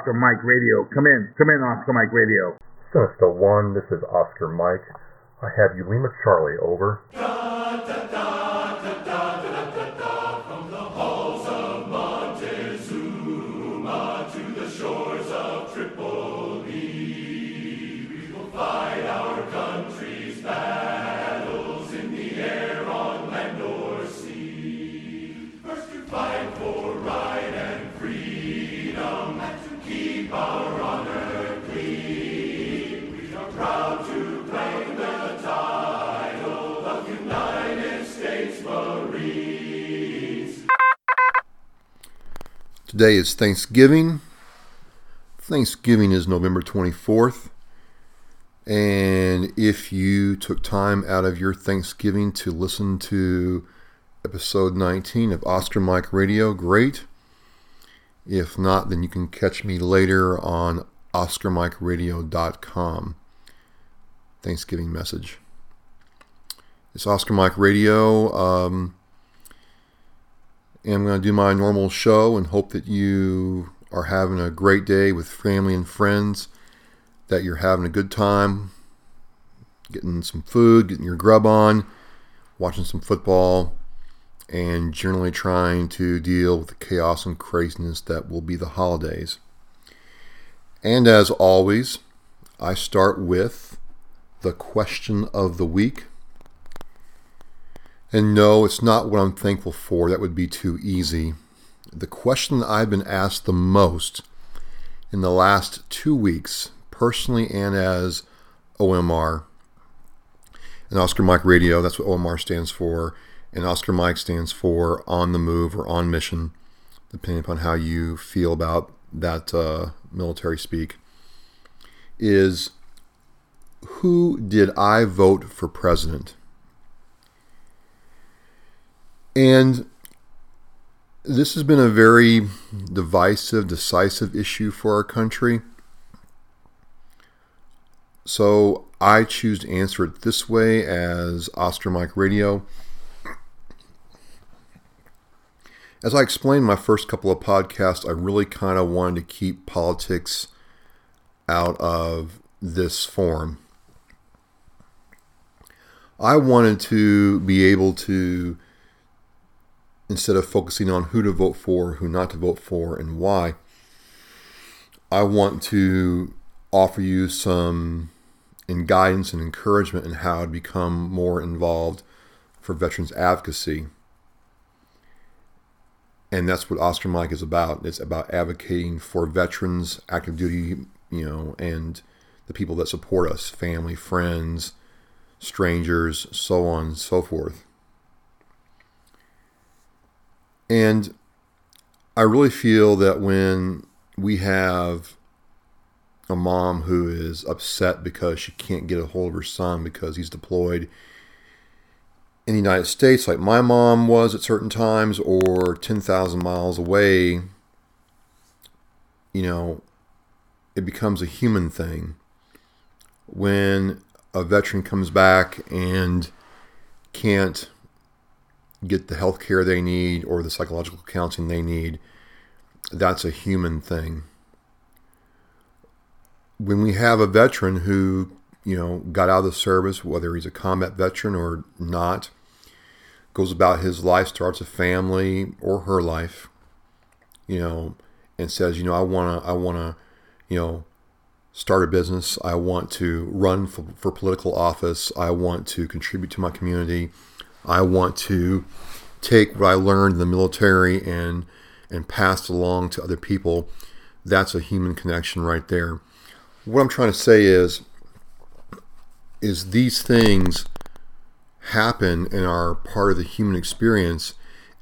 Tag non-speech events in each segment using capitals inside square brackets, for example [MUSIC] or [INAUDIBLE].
Oscar Mike Radio. Come in. Come in, Oscar Mike Radio. Sinister One, this is Oscar Mike. I have you Ulima Charlie over. Today is Thanksgiving. Thanksgiving is November 24th. And if you took time out of your Thanksgiving to listen to episode 19 of Oscar Mike Radio, great. If not, then you can catch me later on OscarMikeRadio.com. Thanksgiving message. It's Oscar Mike Radio. Um, I'm going to do my normal show and hope that you are having a great day with family and friends, that you're having a good time, getting some food, getting your grub on, watching some football, and generally trying to deal with the chaos and craziness that will be the holidays. And as always, I start with the question of the week. And no, it's not what I'm thankful for. That would be too easy. The question that I've been asked the most in the last two weeks, personally and as OMR, and Oscar Mike Radio, that's what OMR stands for, and Oscar Mike stands for On the Move or On Mission, depending upon how you feel about that uh, military speak, is who did I vote for president? And this has been a very divisive, decisive issue for our country. So I choose to answer it this way as Oscar Mike Radio. As I explained in my first couple of podcasts, I really kind of wanted to keep politics out of this forum. I wanted to be able to instead of focusing on who to vote for, who not to vote for, and why, I want to offer you some in guidance and encouragement in how to become more involved for veterans advocacy. And that's what Oscar Mike is about. It's about advocating for veterans, active duty, you know, and the people that support us, family, friends, strangers, so on and so forth. And I really feel that when we have a mom who is upset because she can't get a hold of her son because he's deployed in the United States, like my mom was at certain times, or 10,000 miles away, you know, it becomes a human thing. When a veteran comes back and can't get the health care they need or the psychological counseling they need, that's a human thing. When we have a veteran who, you know, got out of the service, whether he's a combat veteran or not, goes about his life, starts a family or her life, you know, and says, you know, I want to, I want to, you know, start a business. I want to run for, for political office. I want to contribute to my community. I want to take what I learned in the military and and pass along to other people. That's a human connection right there. What I'm trying to say is is these things happen and are part of the human experience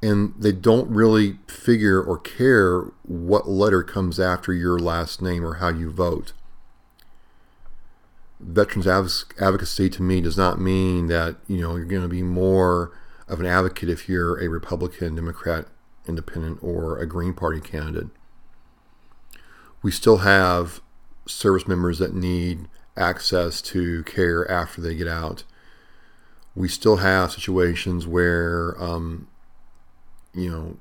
and they don't really figure or care what letter comes after your last name or how you vote. Veterans advocacy to me does not mean that you know you're going to be more of an advocate if you're a Republican, Democrat, Independent, or a Green Party candidate. We still have service members that need access to care after they get out. We still have situations where um, you know,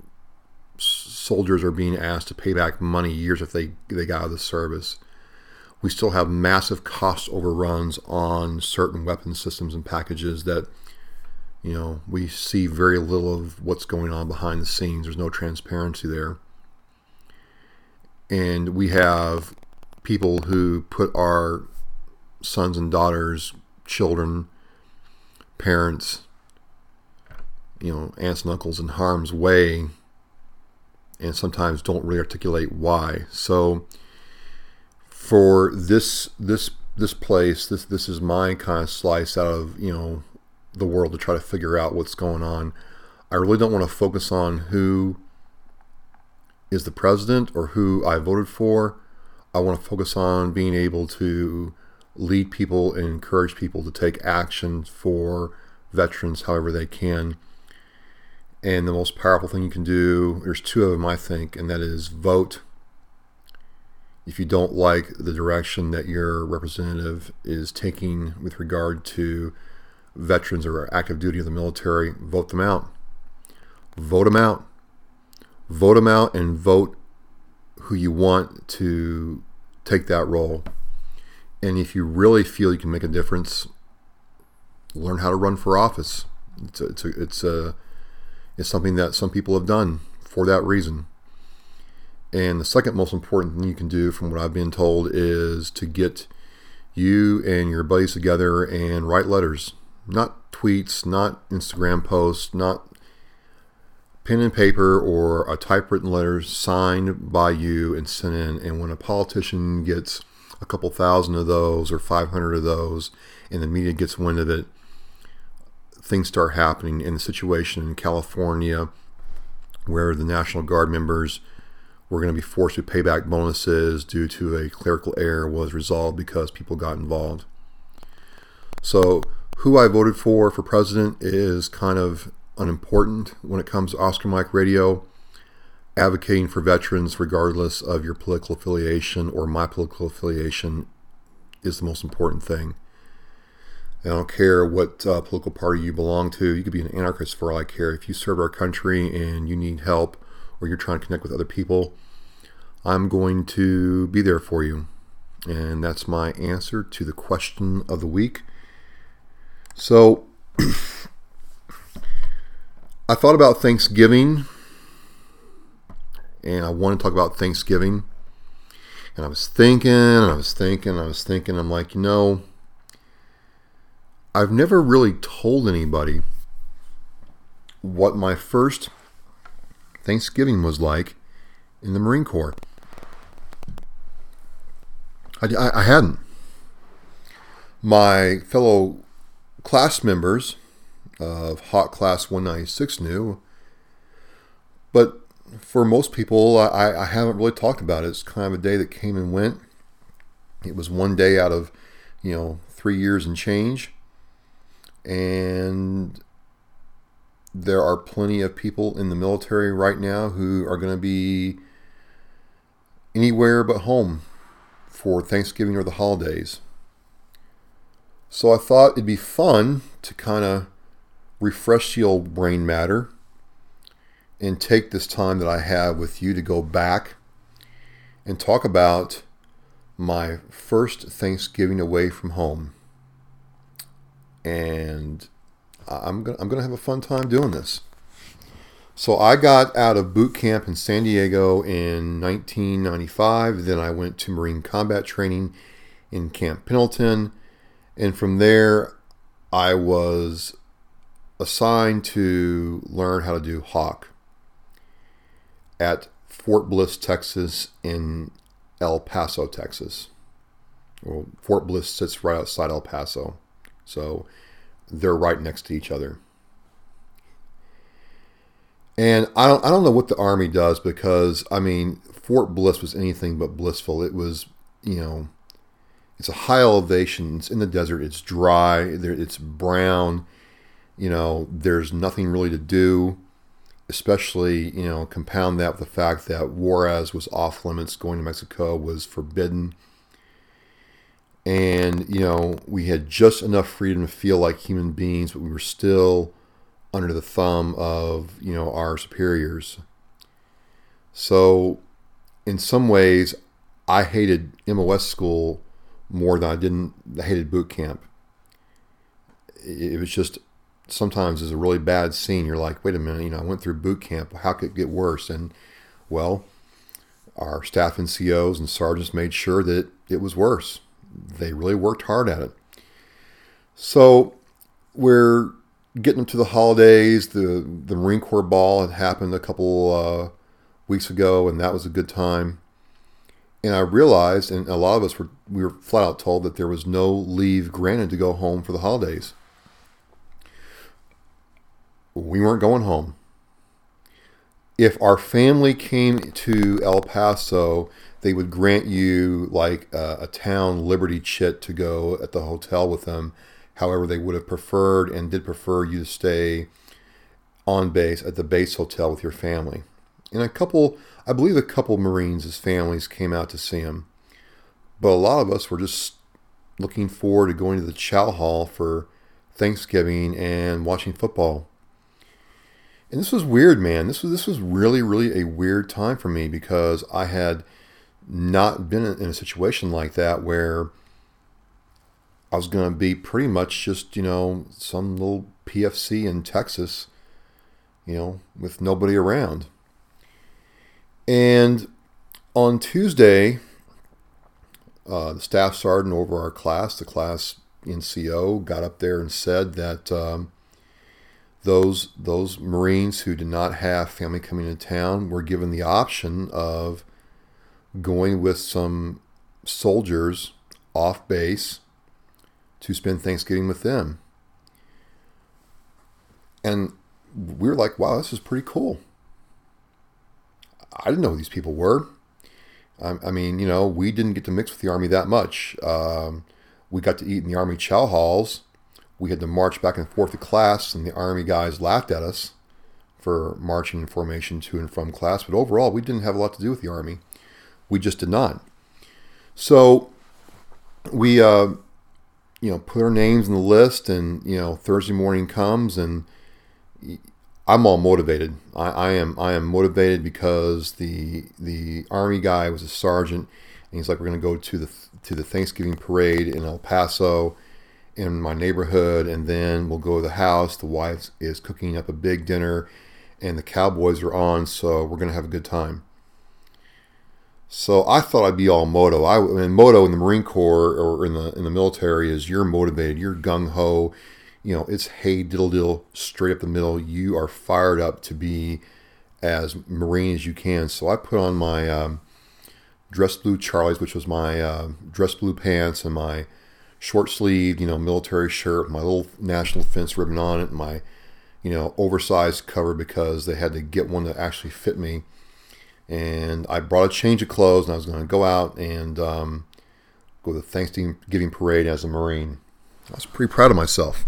soldiers are being asked to pay back money years if they they got out of the service. We still have massive cost overruns on certain weapon systems and packages that you know we see very little of what's going on behind the scenes. There's no transparency there, and we have people who put our sons and daughters, children, parents, you know, aunts and uncles in harm's way and sometimes don't really articulate why. So for this this this place, this this is my kind of slice out of, you know, the world to try to figure out what's going on. I really don't want to focus on who is the president or who I voted for. I want to focus on being able to lead people and encourage people to take action for veterans however they can and the most powerful thing you can do, there's two of them, I think, and that is vote. If you don't like the direction that your representative is taking with regard to veterans or active duty of the military, vote them out. Vote them out. Vote them out and vote who you want to take that role. And if you really feel you can make a difference, learn how to run for office. It's a, it's a, it's a is something that some people have done for that reason. And the second most important thing you can do, from what I've been told, is to get you and your buddies together and write letters. Not tweets, not Instagram posts, not pen and paper or a typewritten letter signed by you and sent in. And when a politician gets a couple thousand of those or 500 of those and the media gets wind of it, things start happening in the situation in California where the National Guard members were going to be forced to pay back bonuses due to a clerical error was resolved because people got involved. So, who I voted for for president is kind of unimportant when it comes to Oscar Mike Radio. Advocating for veterans, regardless of your political affiliation or my political affiliation, is the most important thing. I don't care what uh, political party you belong to. You could be an anarchist for all I care. If you serve our country and you need help or you're trying to connect with other people, I'm going to be there for you. And that's my answer to the question of the week. So, [CLEARS THROAT] I thought about Thanksgiving and I want to talk about Thanksgiving. And I was thinking, I was thinking, I was thinking, I'm like, you know, I've never really told anybody what my first Thanksgiving was like in the Marine Corps. I, I, I hadn't. My fellow class members of Hawk Class 196 knew, but for most people, I, I haven't really talked about it. It's kind of a day that came and went. It was one day out of, you know, three years and change and there are plenty of people in the military right now who are going to be anywhere but home for Thanksgiving or the holidays. So I thought it'd be fun to kind of refresh the old brain matter and take this time that I have with you to go back and talk about my first Thanksgiving away from home and I'm gonna I'm gonna have a fun time doing this. So I got out of boot camp in San Diego in 1995. Then I went to Marine combat training in Camp Pendleton, and from there I was assigned to learn how to do hawk at Fort Bliss, Texas, in El Paso, Texas. Well, Fort Bliss sits right outside El Paso. So they're right next to each other. And I don't, I don't know what the Army does because, I mean, Fort Bliss was anything but blissful. It was, you know, it's a high elevation. It's in the desert. It's dry. It's brown. You know, there's nothing really to do, especially, you know, compound that with the fact that Juarez was off limits. Going to Mexico was forbidden. And, you know, we had just enough freedom to feel like human beings, but we were still under the thumb of, you know, our superiors. So, in some ways, I hated MOS school more than I didn't I hated boot camp. It was just sometimes it's a really bad scene. You're like, wait a minute, you know, I went through boot camp. How could it get worse? And well, our staff NCOs and sergeants made sure that it was worse. They really worked hard at it. So we're getting to the holidays. The the Marine Corps ball had happened a couple uh, weeks ago, and that was a good time. And I realized, and a lot of us were we were flat out told that there was no leave granted to go home for the holidays. We weren't going home. If our family came to El Paso, they would grant you like a, town liberty chit to go at the hotel with them. However, they would have preferred and did prefer you to stay on base at the base hotel with your family. And a couple, I believe a couple Marines' as families came out to see him. But a lot of us were just looking forward to going to the Chow Hall for Thanksgiving and watching football. And this was weird, man. This was this was really, really a weird time for me because I had not been in a situation like that where I was going to be pretty much just, you know, some little PFC in Texas, you know, with nobody around. And on Tuesday, uh, the staff sergeant over our class, the class NCO, got up there and said that um, those those Marines who did not have family coming into town were given the option of going with some soldiers off base to spend Thanksgiving with them. And we were like, wow, this is pretty cool. I didn't know who these people were. I, I mean, you know, we didn't get to mix with the Army that much. Um, we got to eat in the Army chow halls. We had to march back and forth to class, and the Army guys laughed at us for marching in formation to and from class. But overall, we didn't have a lot to do with the Army. We just did not. So we, uh, you know, put our names in the list, and you know, Thursday morning comes, and I'm all motivated. I, I, am I am motivated because the the army guy was a sergeant, and he's like, we're going to go to the to the Thanksgiving parade in El Paso, in my neighborhood, and then we'll go to the house. The wife is cooking up a big dinner, and the Cowboys are on, so we're going to have a good time. So I thought I'd be all moto. I, mean, moto in the Marine Corps or in the in the military is you're motivated, you're gung ho you know, it's hey diddle diddle straight up the middle. You are fired up to be as marine as you can. So I put on my um, dress blue Charlies, which was my uh, dress blue pants and my short sleeved, you know, military shirt, my little national defense ribbon on it, and my, you know, oversized cover because they had to get one that actually fit me. And I brought a change of clothes, and I was going to go out and um, go to the Thanksgiving parade as a Marine. I was pretty proud of myself.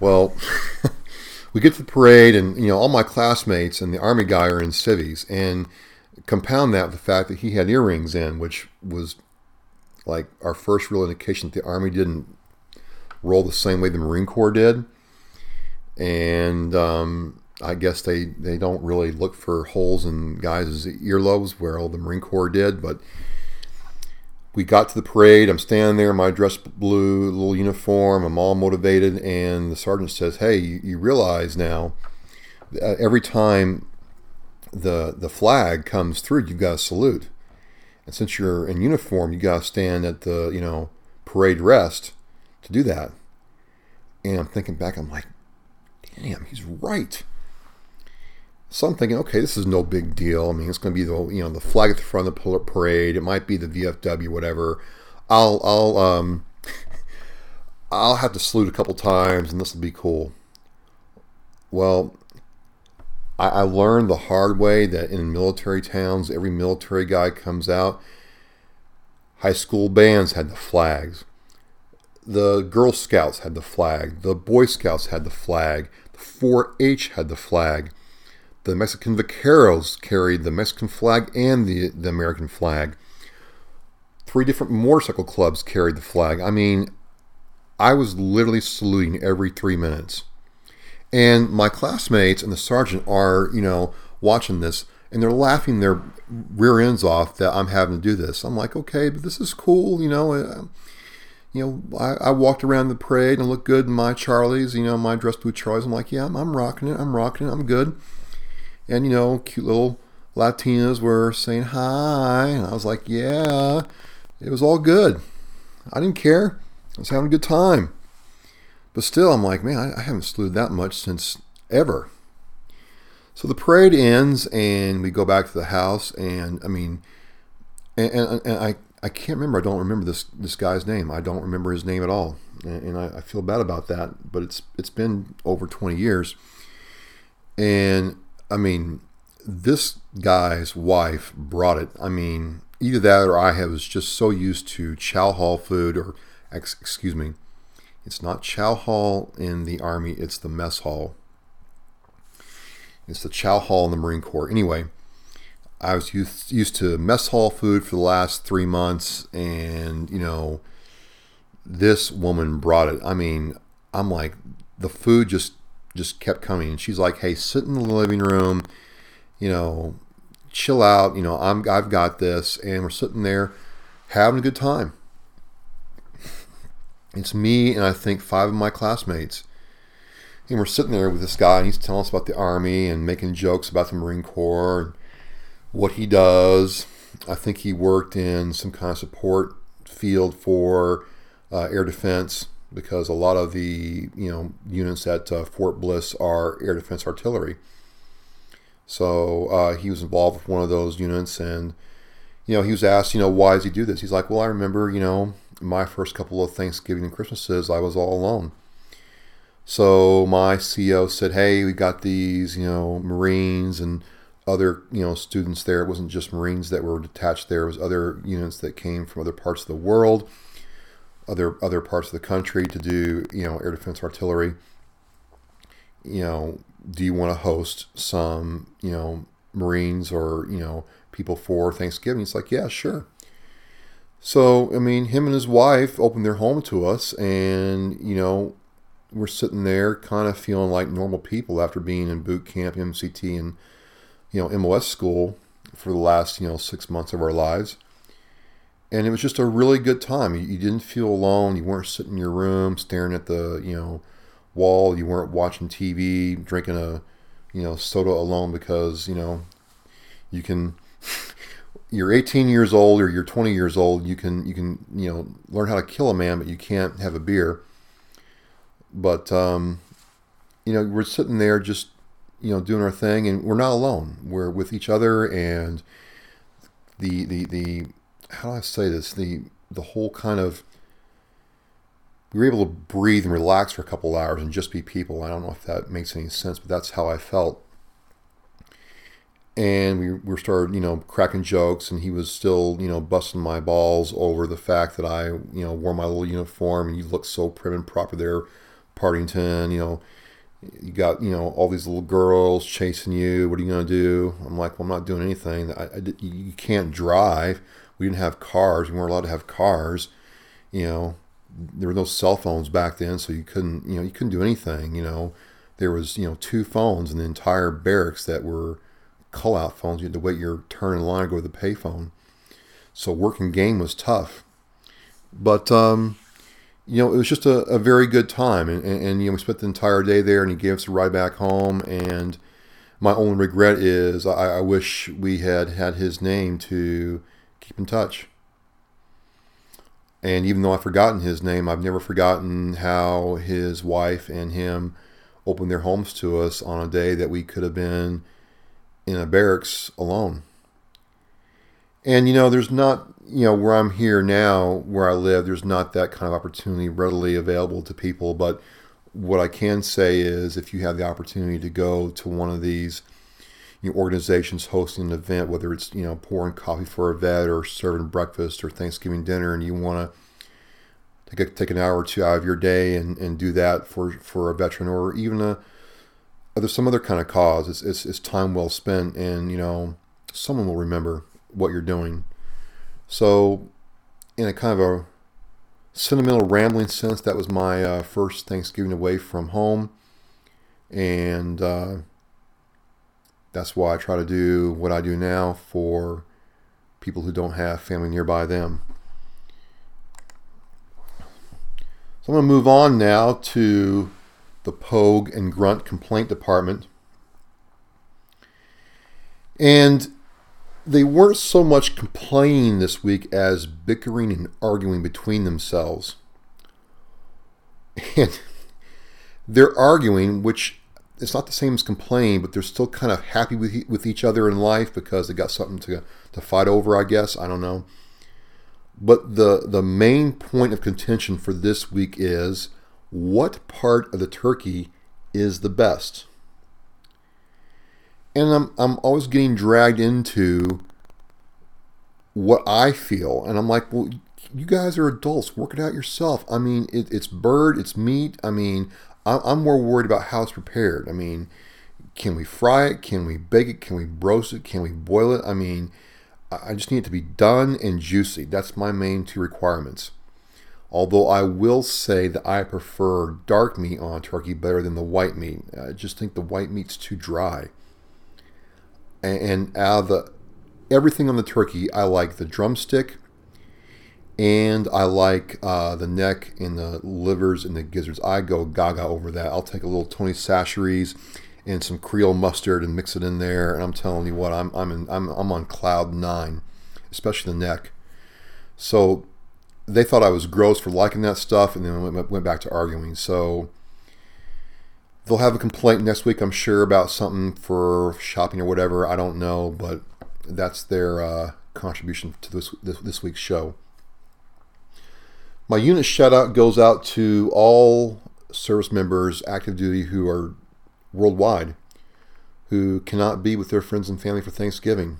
Well, [LAUGHS] we get to the parade, and you know all my classmates and the army guy are in civvies, and compound that with the fact that he had earrings in, which was like our first real indication that the army didn't roll the same way the Marine Corps did, and um, I guess they they don't really look for holes in guys' earlobes where all the Marine Corps did, but we got to the parade. I'm standing there my dress blue little uniform. I'm all motivated, and the sergeant says, "Hey, you, you realize now, uh, every time the the flag comes through, you've got to salute. And since you're in uniform, you got to stand at the you know parade rest to do that." And I'm thinking back, I'm like, "Damn, he's right." So I'm thinking, okay, this is no big deal. I mean, it's going to be the you know the flag at the front of the parade. It might be the VFW, whatever. I'll I'll um [LAUGHS] I'll have to salute a couple times, and this will be cool. Well, I, I learned the hard way that in military towns, every military guy comes out. High school bands had the flags. The Girl Scouts had the flag. The Boy Scouts had the flag. The 4 H had the flag. The Mexican Vaqueros carried the Mexican flag and the, the American flag. Three different motorcycle clubs carried the flag. I mean, I was literally saluting every three minutes. And my classmates and the sergeant are, you know, watching this and they're laughing their rear ends off that I'm having to do this. I'm like, okay, but this is cool, you know. Uh, you know, I, I, walked around the parade and looked good in my Charlies, you know, my dress blue Charlies. I'm like, yeah, I'm, I'm rocking it. I'm rocking it. I'm good. And, you know, cute little Latinas were saying hi. And I was like, yeah, it was all good. I didn't care. I was having a good time. But still, I'm like, man, I, haven't slewed that much since ever. So the parade ends, and we go back to the house, and I mean, and, and, and I, I can't remember. I don't remember this this guy's name. I don't remember his name at all, and, and I, I, feel bad about that. But it's it's been over 20 years, and I mean, this guy's wife brought it. I mean, either that or I was just so used to chow hall food, or excuse me, it's not chow hall in the Army, it's the mess hall. It's the chow hall in the Marine Corps. Anyway, I was used, used to mess hall food for the last three months, and, you know, this woman brought it. I mean, I'm like, the food just just kept coming. And she's like, hey, sit in the living room, you know, chill out. You know, I'm I've got this, and we're sitting there having a good time. It's me and I think five of my classmates. And we're sitting there with this guy, and he's telling us about the Army and making jokes about the Marine Corps and what he does. I think he worked in some kind of support field for uh, air defense because a lot of the you know units at uh, Fort Bliss are air defense artillery. So uh, he was involved with one of those units, and you know he was asked, you know, why does he do this? He's like, well, I remember, you know, my first couple of Thanksgiving and Christmases, I was all alone. So my CO said, "Hey, we got these, you know, Marines and other, you know, students there. It wasn't just Marines that were detached there. It was other units that came from other parts of the world, other other parts of the country to do, you know, air defense artillery. You know, do you want to host some, you know, Marines or you know people for Thanksgiving?" It's like, "Yeah, sure." So, I mean, him and his wife opened their home to us, and, you know, we're sitting there kind of feeling like normal people after being in boot camp, MCT, and, you know, MOS school for the last, you know, six months of our lives. And it was just a really good time. You, you didn't feel alone. You weren't sitting in your room staring at the, you know, wall. You weren't watching TV, drinking a, you know, soda alone because, you know, you can [LAUGHS] you're 18 years old or you're 20 years old, you can you can you know learn how to kill a man, but you can't have a beer. But um, you know we're sitting there just you know doing our thing, and we're not alone. We're with each other, and the the the how do I say this the the whole kind of we were able to breathe and relax for a couple hours and just be people. I don't know if that makes any sense, but that's how I felt and we were started, you know, cracking jokes, and he was still, you know, busting my balls over the fact that I, you know, wore my little uniform, and you look so prim and proper there, Partington, you know, you got, you know, all these little girls chasing you. What are you gonna do? I'm like, well, I'm not doing anything. I, I, you can't drive. We didn't have cars. We weren't allowed to have cars. You know, there were no cell phones back then, so you couldn't, you know, you couldn't do anything. You know, there was, you know, two phones in the entire barracks that were call out phones. You had to wait your turn in line to go to the payphone. So working game was tough. But, um, you know, it was just a, a very good time. And, and, and, you know, we spent the entire day there and he gave us a ride back home. And my only regret is I, I wish we had had his name to keep in touch. And even though I've forgotten his name, I've never forgotten how his wife and him opened their homes to us on a day that we could have been in a barracks alone. And you know, there's not, you know, where I'm here now, where I live, there's not that kind of opportunity readily available to people. But what I can say is if you have the opportunity to go to one of these you know, organizations hosting an event, whether it's you know pouring coffee for a vet or serving breakfast or Thanksgiving dinner, and you want to take a, take an hour or two out of your day and, and do that for for a veteran or even a there's some other kind of cause. It's, it's, it's time well spent, and you know someone will remember what you're doing. So, in a kind of a sentimental, rambling sense, that was my uh, first Thanksgiving away from home, and uh, that's why I try to do what I do now for people who don't have family nearby them. So I'm going to move on now to the Pogue and Grunt Complaint Department. And they weren't so much complaining this week as bickering and arguing between themselves. [LAUGHS] And they're arguing, which it's not the same as complaining, but they're still kind of happy with, with each other in life because they got something to, to fight over, I guess. I don't know. But the, the main point of contention for this week is what part of the turkey is the best? And I'm, I'm always getting dragged into what I feel. And I'm like, well, you guys are adults. Work it out yourself. I mean, it, it's bird, it's meat. I mean, I'm more worried about how it's prepared. I mean, can we fry it? Can we bake it? Can we roast it? Can we boil it? I mean, I just need it to be done and juicy. That's my main two requirements. Although I will say that I prefer dark meat on turkey better than the white meat. I just think the white meat's too dry. And out of the everything on the turkey, I like the drumstick, and I like uh, the neck and the livers and the gizzards. I go gaga over that. I'll take a little Tony Chachere's and some Creole mustard and mix it in there. And I'm telling you what, I'm I'm in, I'm I'm on cloud nine, especially the neck. So they thought I was gross for liking that stuff, and then went, went back to arguing. So they'll have a complaint next week, I'm sure, about something for shopping or whatever. I don't know, but that's their uh, contribution to this, this this week's show. My unit shout out goes out to all service members active duty who are worldwide who cannot be with their friends and family for Thanksgiving.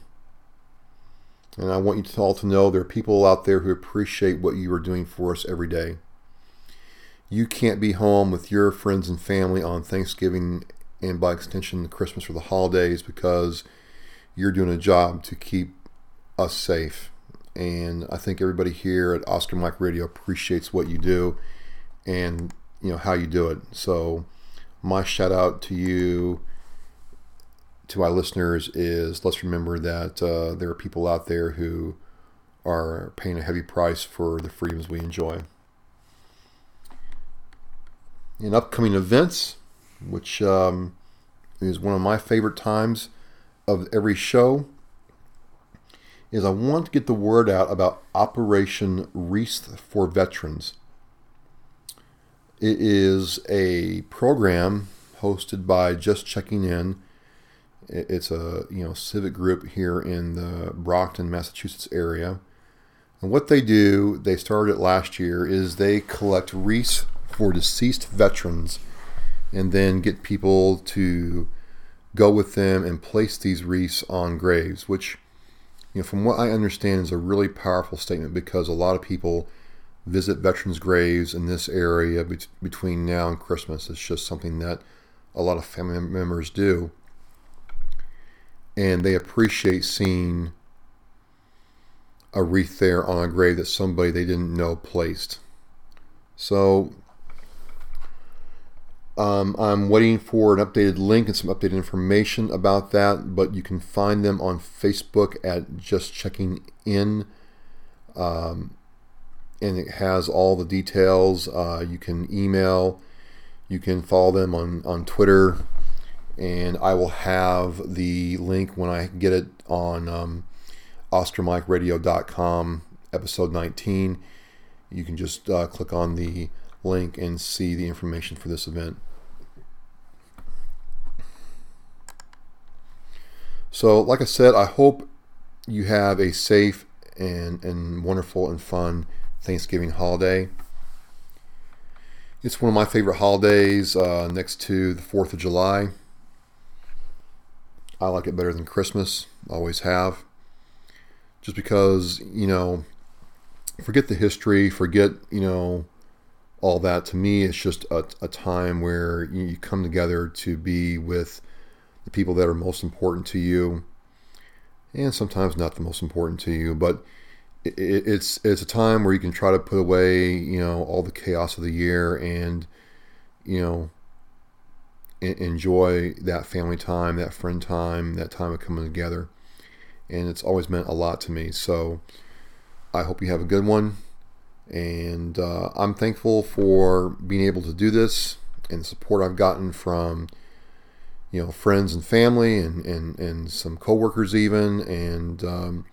And I want you all to know there are people out there who appreciate what you are doing for us every day. You can't be home with your friends and family on Thanksgiving and by extension Christmas or the holidays because you're doing a job to keep us safe and I think everybody here at Oscar Mike Radio appreciates what you do and you know how you do it. So my shout out to you to my listeners is let's remember that uh, there are people out there who are paying a heavy price for the freedoms we enjoy. In upcoming events, which um, is one of my favorite times of every show, is I want to get the word out about Operation Wreath for Veterans. It is a program hosted by Just Checking In. It's a you know civic group here in the Brockton, Massachusetts area. And what they do, they started it last year, is they collect wreaths for deceased veterans and then get people to go with them and place these wreaths on graves, which you know, from what I understand, is a really powerful statement because a lot of people visit veterans' graves in this area be- between now and Christmas. It's just something that a lot of family members do, and they appreciate seeing a wreath there on a grave that somebody they didn't know placed. So um, I'm waiting for an updated link and some updated information about that, but you can find them on Facebook at Just Checking In. Um, and it has all the details. Uh, you can email, you can follow them on, on Twitter, and I will have the link when I get it on um, episode 19. You can just uh, click on the link and see the information for this event. So, like I said, I hope you have a safe and, and wonderful and fun Thanksgiving holiday. It's one of my favorite holidays uh, next to the 4th of July. I like it better than Christmas. Always have. Just because, you know, forget the history, forget, you know, all that. To me, it's just a, a time where you come together to be with the people that are most important to you, and sometimes not the most important to you. But it, it's it's a time where you can try to put away, you know, all the chaos of the year and, you know, enjoy that family time, that friend time, that time of coming together. And it's always meant a lot to me. So I hope you have a good one. And uh, I'm thankful for being able to do this and support I've gotten from, you know, friends and family and, and, and some coworkers even. And um,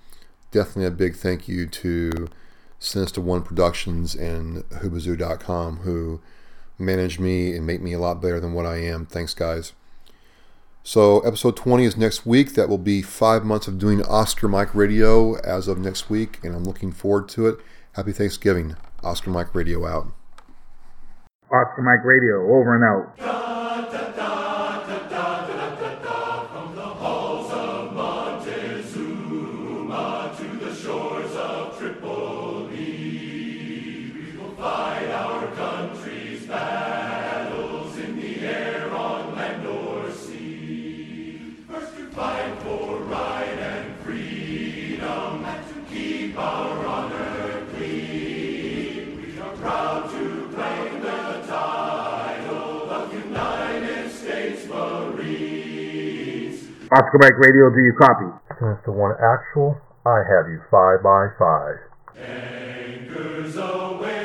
definitely a big thank you to Sinister One Productions and Hubazoo.com who manage me and make me a lot better than what I am. Thanks, guys. So, episode 20 is next week. That will be five months of doing Oscar Mike Radio as of next week, and I'm looking forward to it. Happy Thanksgiving. Oscar Mike Radio out. Oscar Mike Radio, over and out. Oscar Mike Radio, do you copy? Sinister One Actual, I have you five by five. Anchors aweigh,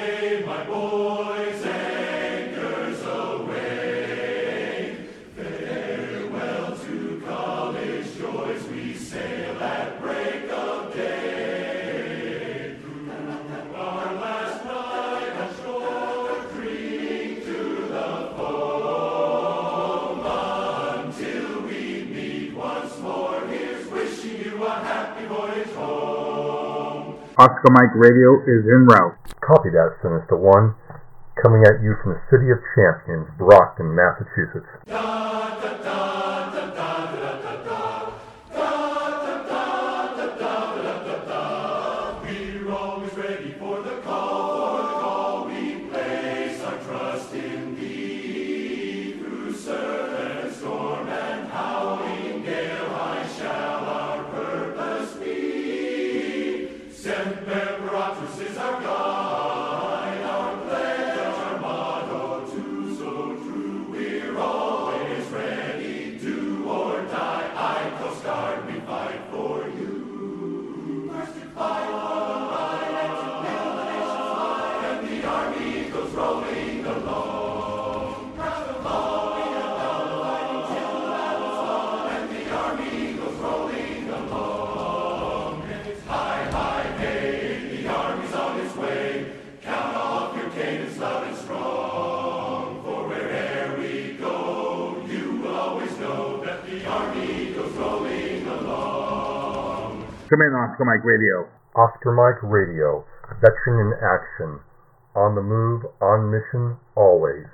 Oscar Mike Radio is en route. Copy that, Sinister One. Coming at you from the city of champions, Brockton, Massachusetts. Come in, Oscar Mike Radio. Oscar Mike Radio, veteran in action. On the move, on mission, always.